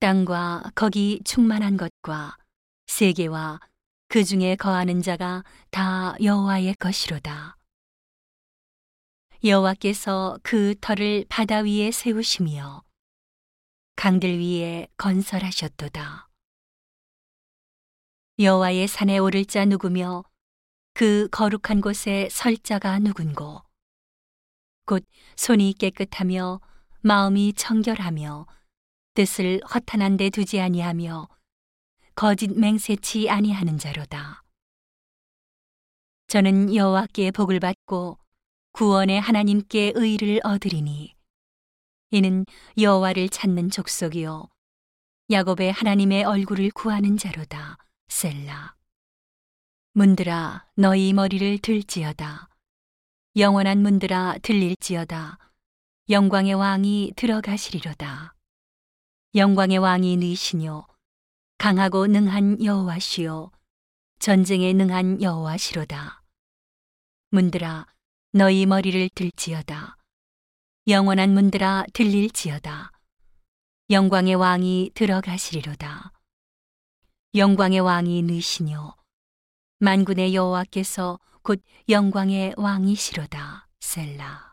땅과 거기 충만한 것과 세계와 그 중에 거하는 자가 다 여호와의 것이로다. 여호와께서 그 터를 바다 위에 세우시며 강들 위에 건설하셨도다. 여호와의 산에 오를 자 누구며 그 거룩한 곳에 설 자가 누군고 곧 손이 깨끗하며 마음이 청결하며 뜻을 허탄한 데 두지 아니하며 거짓 맹세치 아니하는 자로다. 저는 여호와께 복을 받고 구원의 하나님께 의를 얻으리니 이는 여호와를 찾는 족속이요 야곱의 하나님의 얼굴을 구하는 자로다. 셀라. 문들아 너희 머리를 들지어다. 영원한 문들아 들릴지어다. 영광의 왕이 들어가시리로다. 영광의 왕이 느시뇨 강하고 능한 여호와시요 전쟁에 능한 여호와시로다. 문들아 너희 머리를 들지어다. 영원한 문들아 들릴지어다. 영광의 왕이 들어가시리로다. 영광의 왕이 느시뇨 만군의 여호와께서 곧 영광의 왕이시로다. 셀라.